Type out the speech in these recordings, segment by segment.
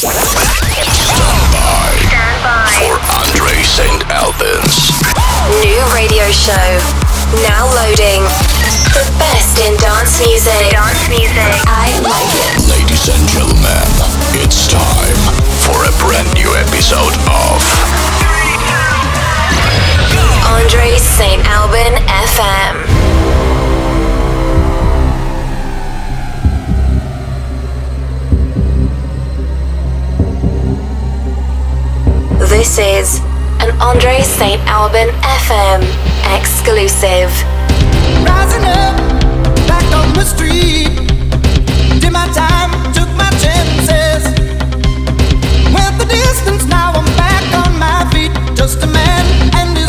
Stand by. Stand by. For Andre St. Albans. New radio show. Now loading. The best in dance music. Dance music. I like it. Ladies and gentlemen, it's time for a brand new episode of Andre St. Alban FM. This is an Andre St. Alban FM exclusive. Rising up, back on the street. Did my time, took my chances. Went the distance, now I'm back on my feet. Just a man and his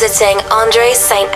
visiting andresaintalban.com.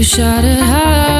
saying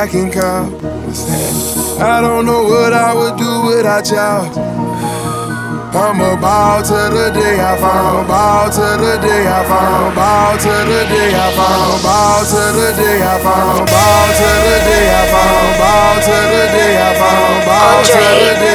I can call. I don't know what I would do without y'all. I'm a ball to the day I found, ball to the day I found, ball to the day I found, ball to the day I found, ball to the day I found, ball to the day I found, ball to the day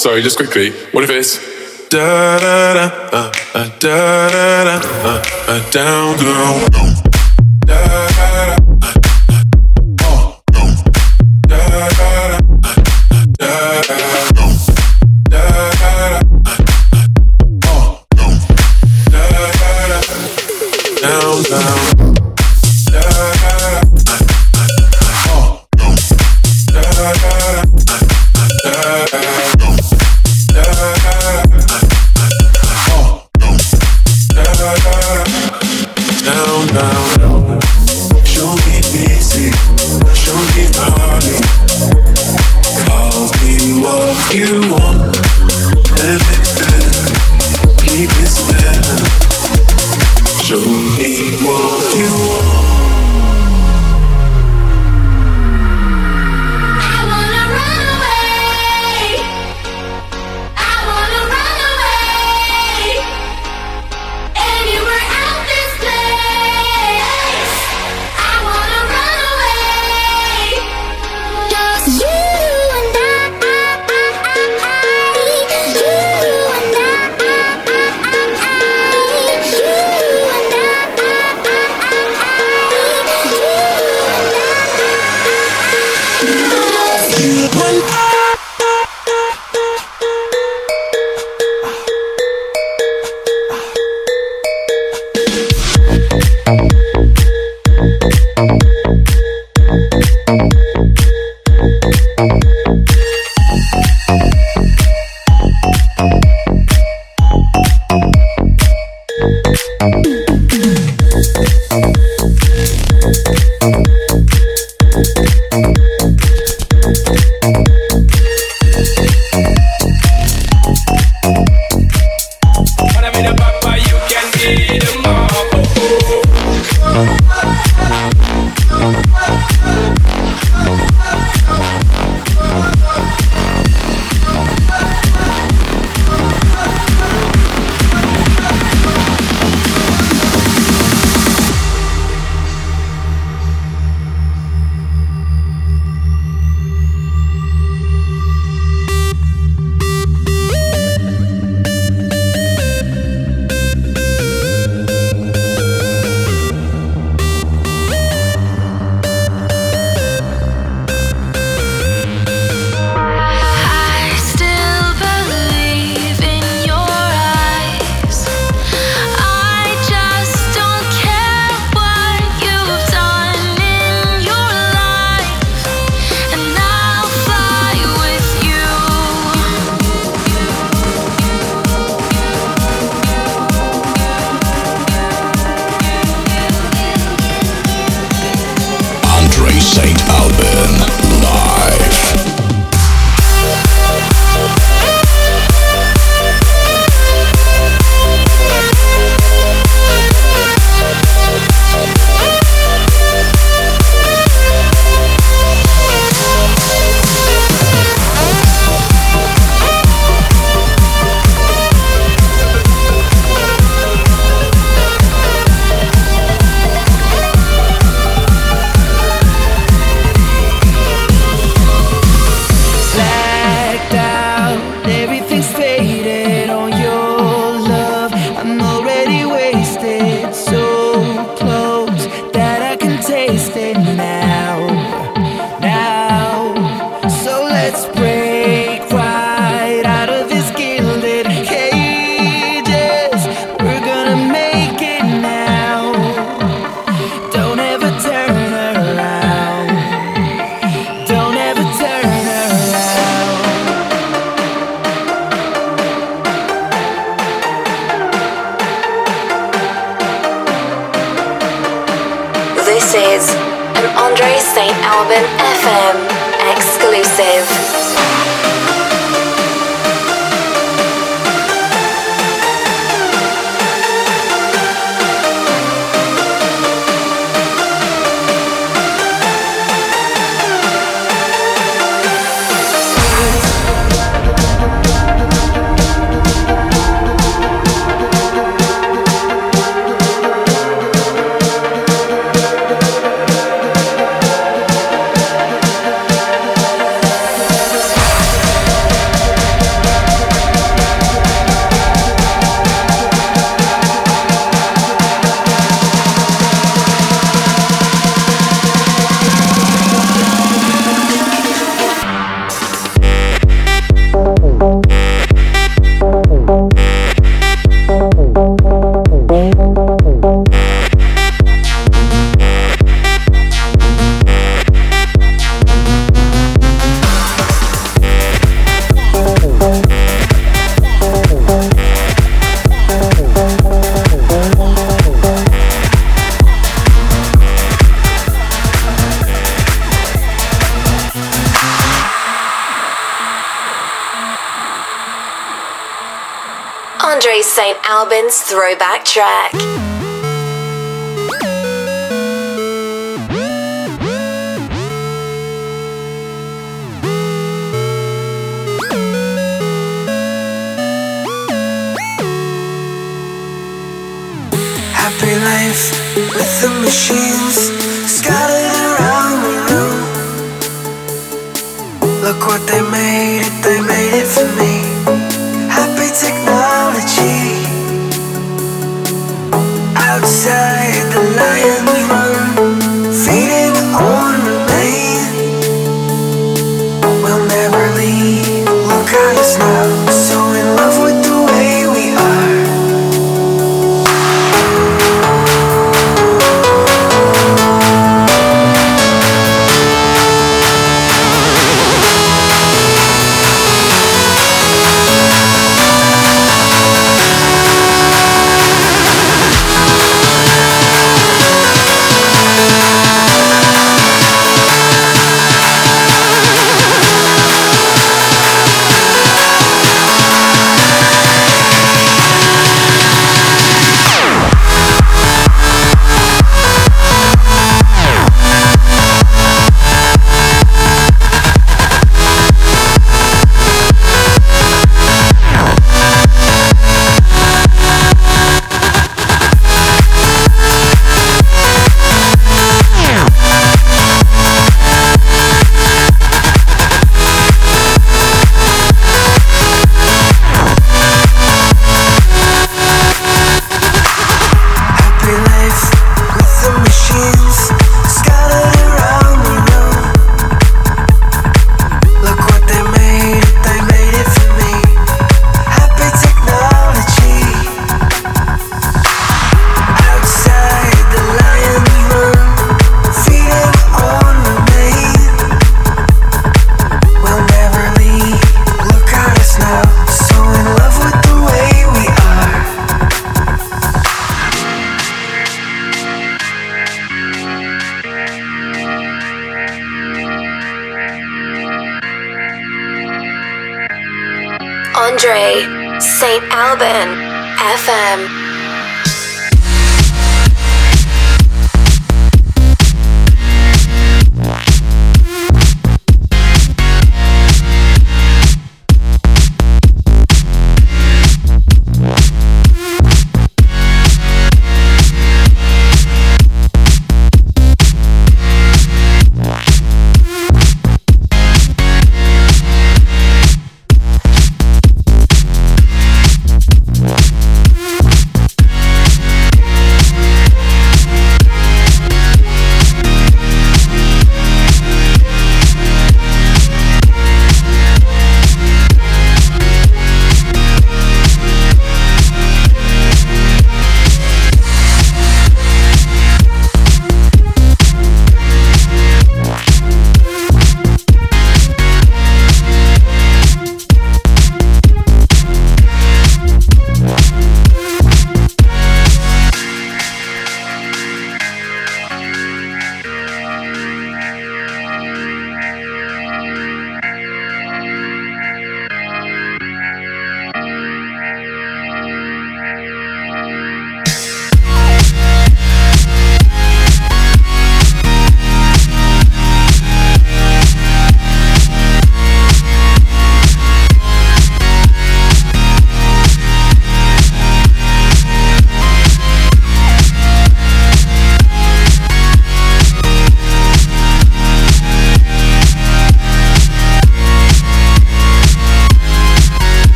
sorry, just quickly. What if it's da da da uh, uh, da da da uh, uh, down down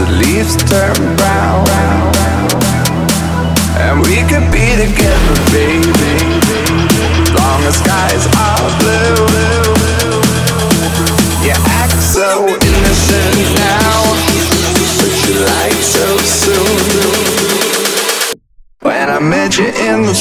the leaves turn brown. And we could be together, baby. Long as skies are blue. You act so innocent now, but you lied so soon. When I met you in the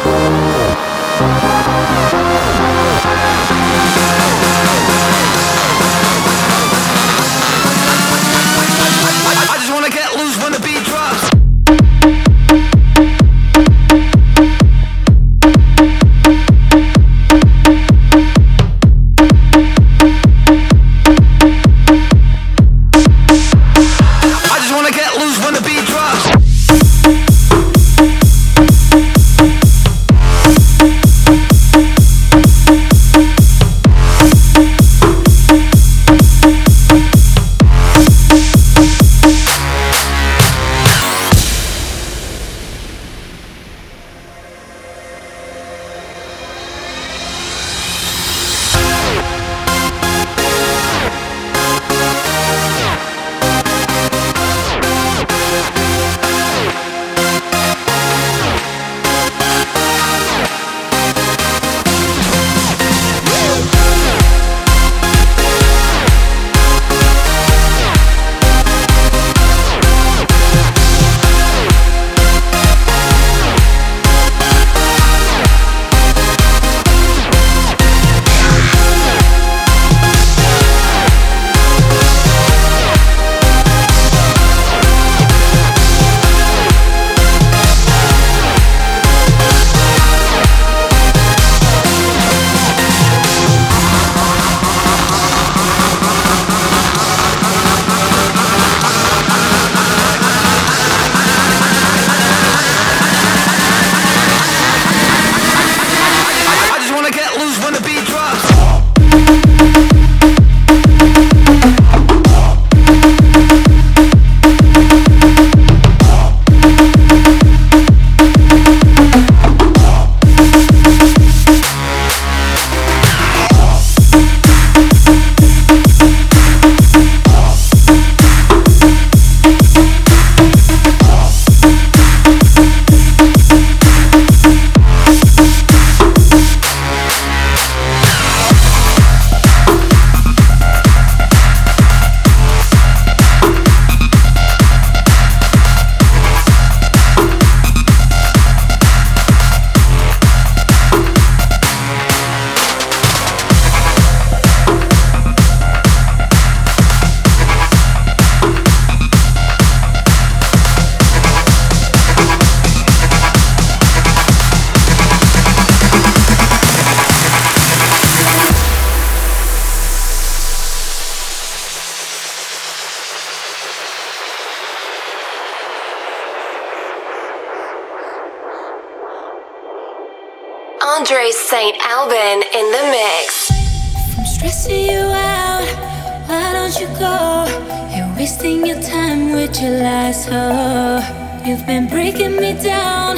Oh, Andre St. Alban in the mix. I'm stressing you out, why don't you go? You're wasting your time with your lies, oh. You've been breaking me down,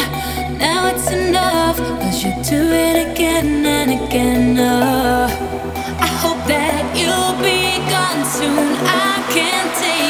now it's enough. Cause you do it again and again, oh. I hope that you'll be gone soon, I can't take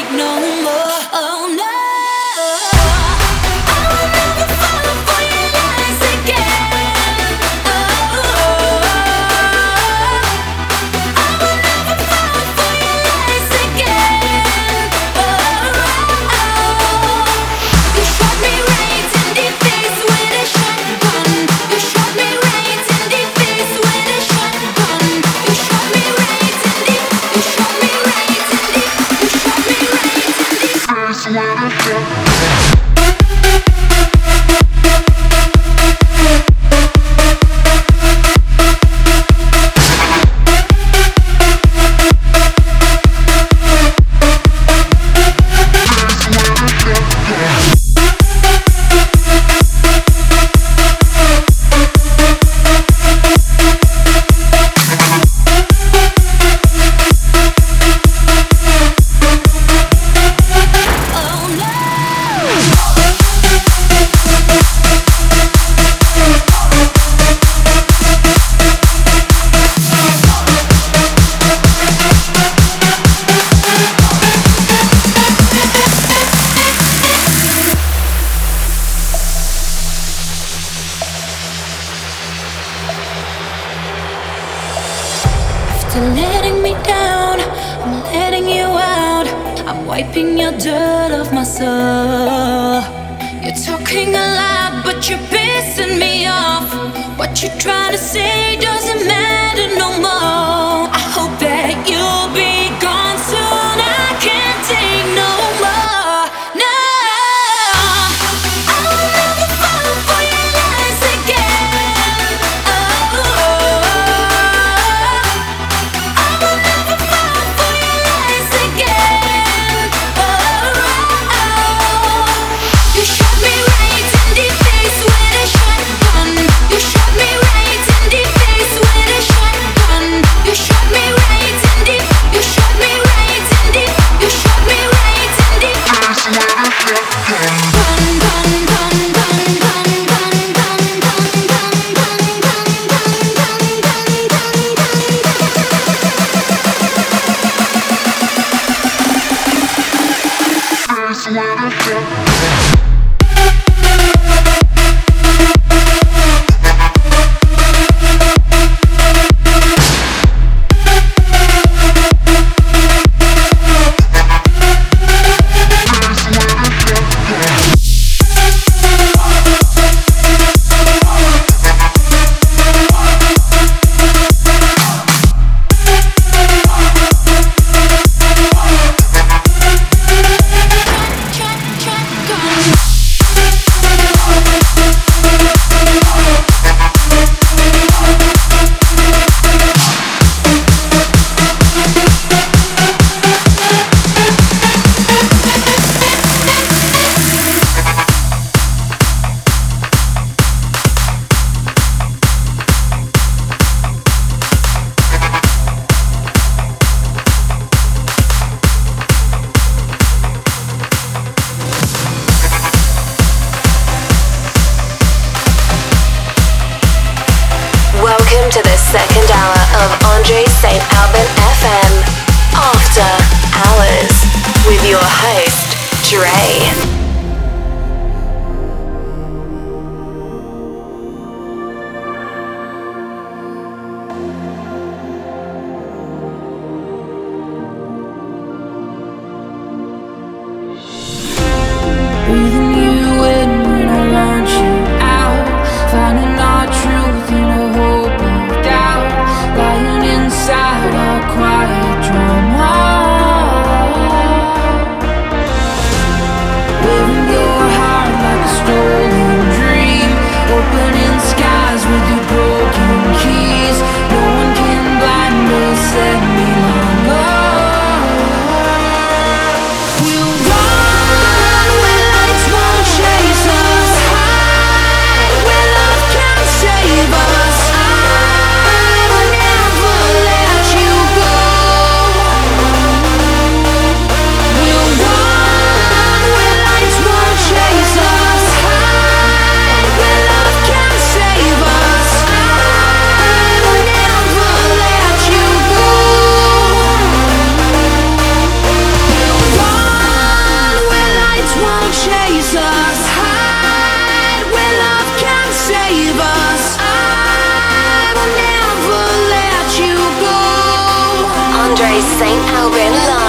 St. Albin live.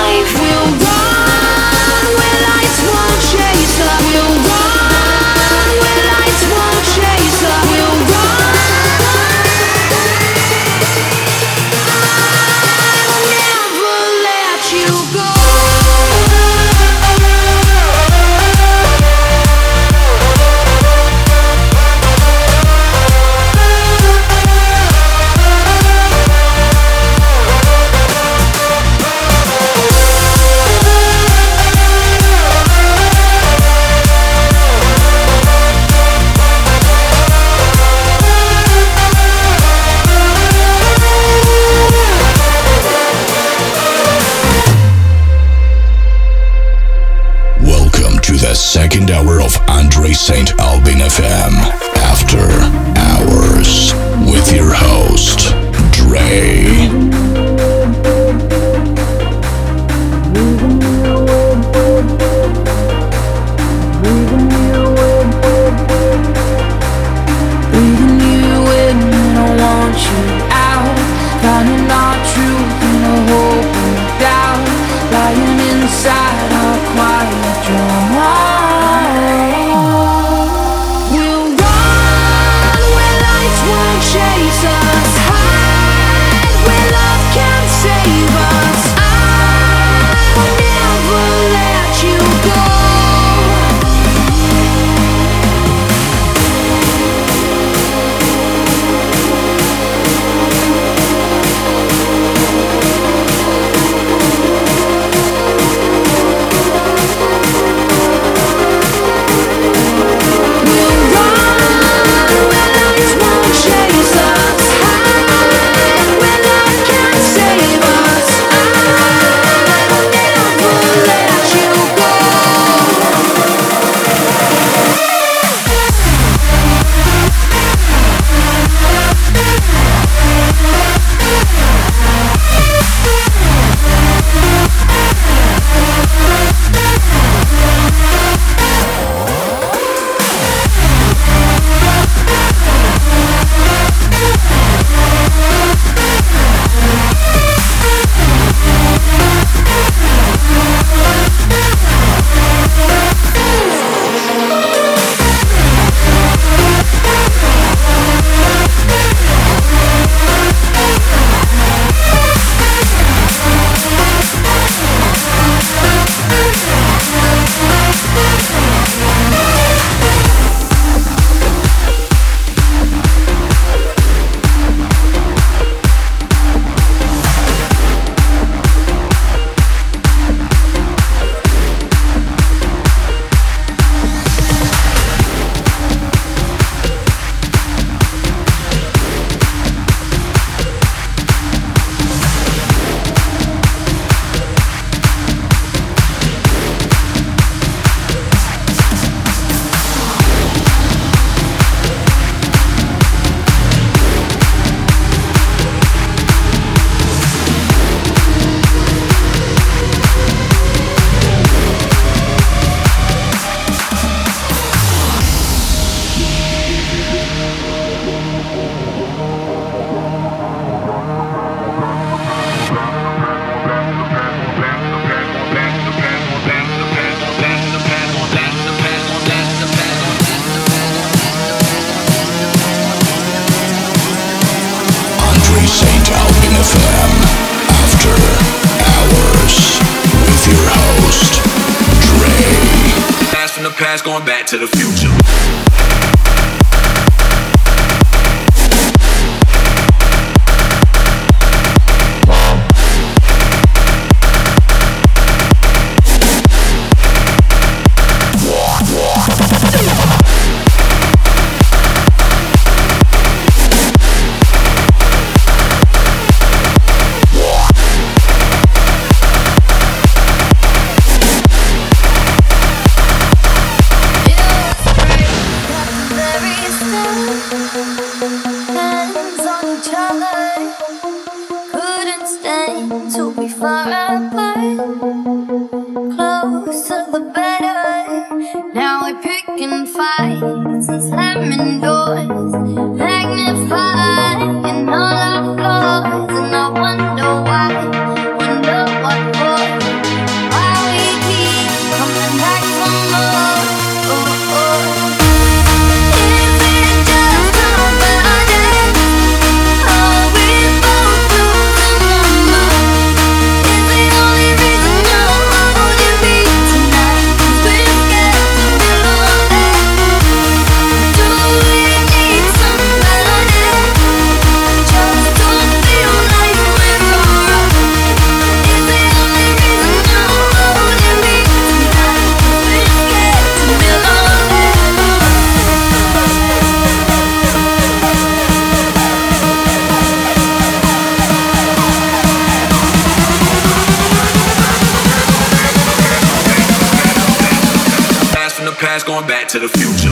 Going back to the future.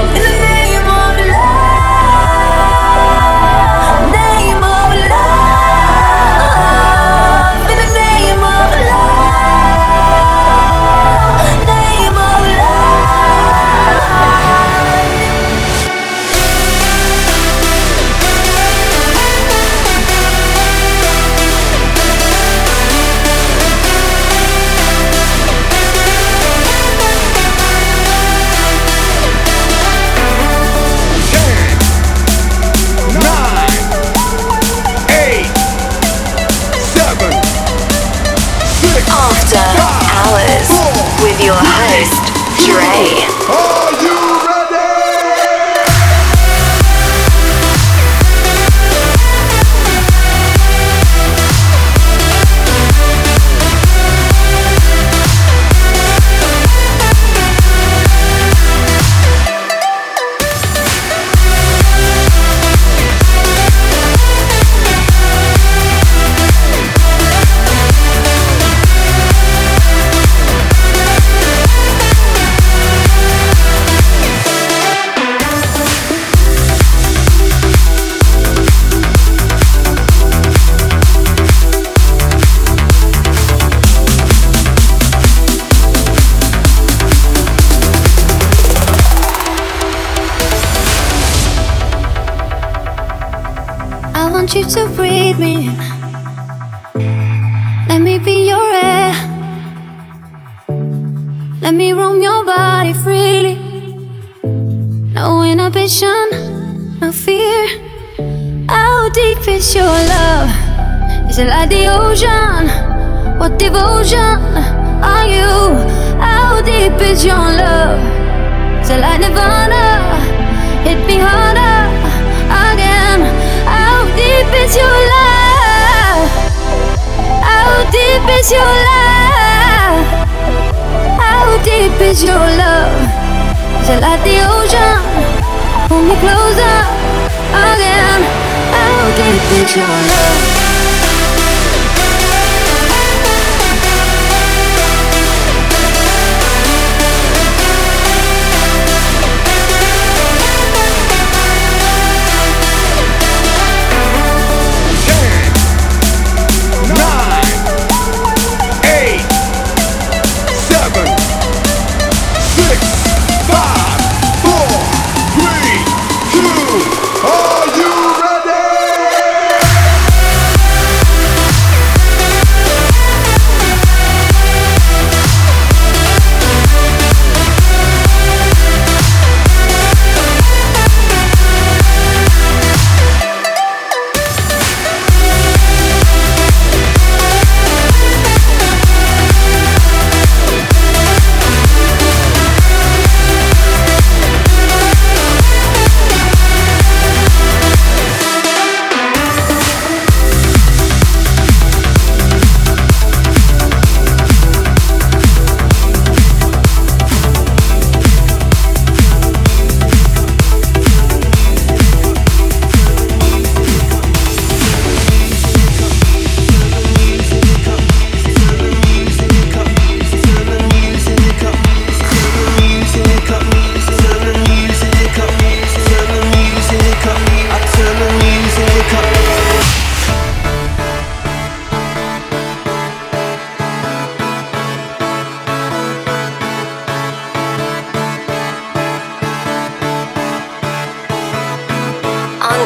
Ocean? What devotion are you? How deep is your love? It like Nirvana? Hit me harder again. How deep is your love? How deep is your love? How deep is your love? It like the ocean? Pull me closer again. How deep is your love?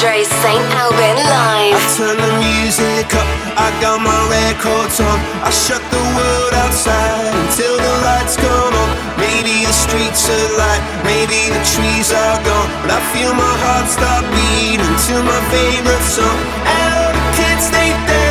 Andre St. Albin live. I turn the music up, I got my records on. I shut the world outside until the lights come on. Maybe the streets are light, maybe the trees are gone. But I feel my heart start beating to my favorite song. And all the kids they dance,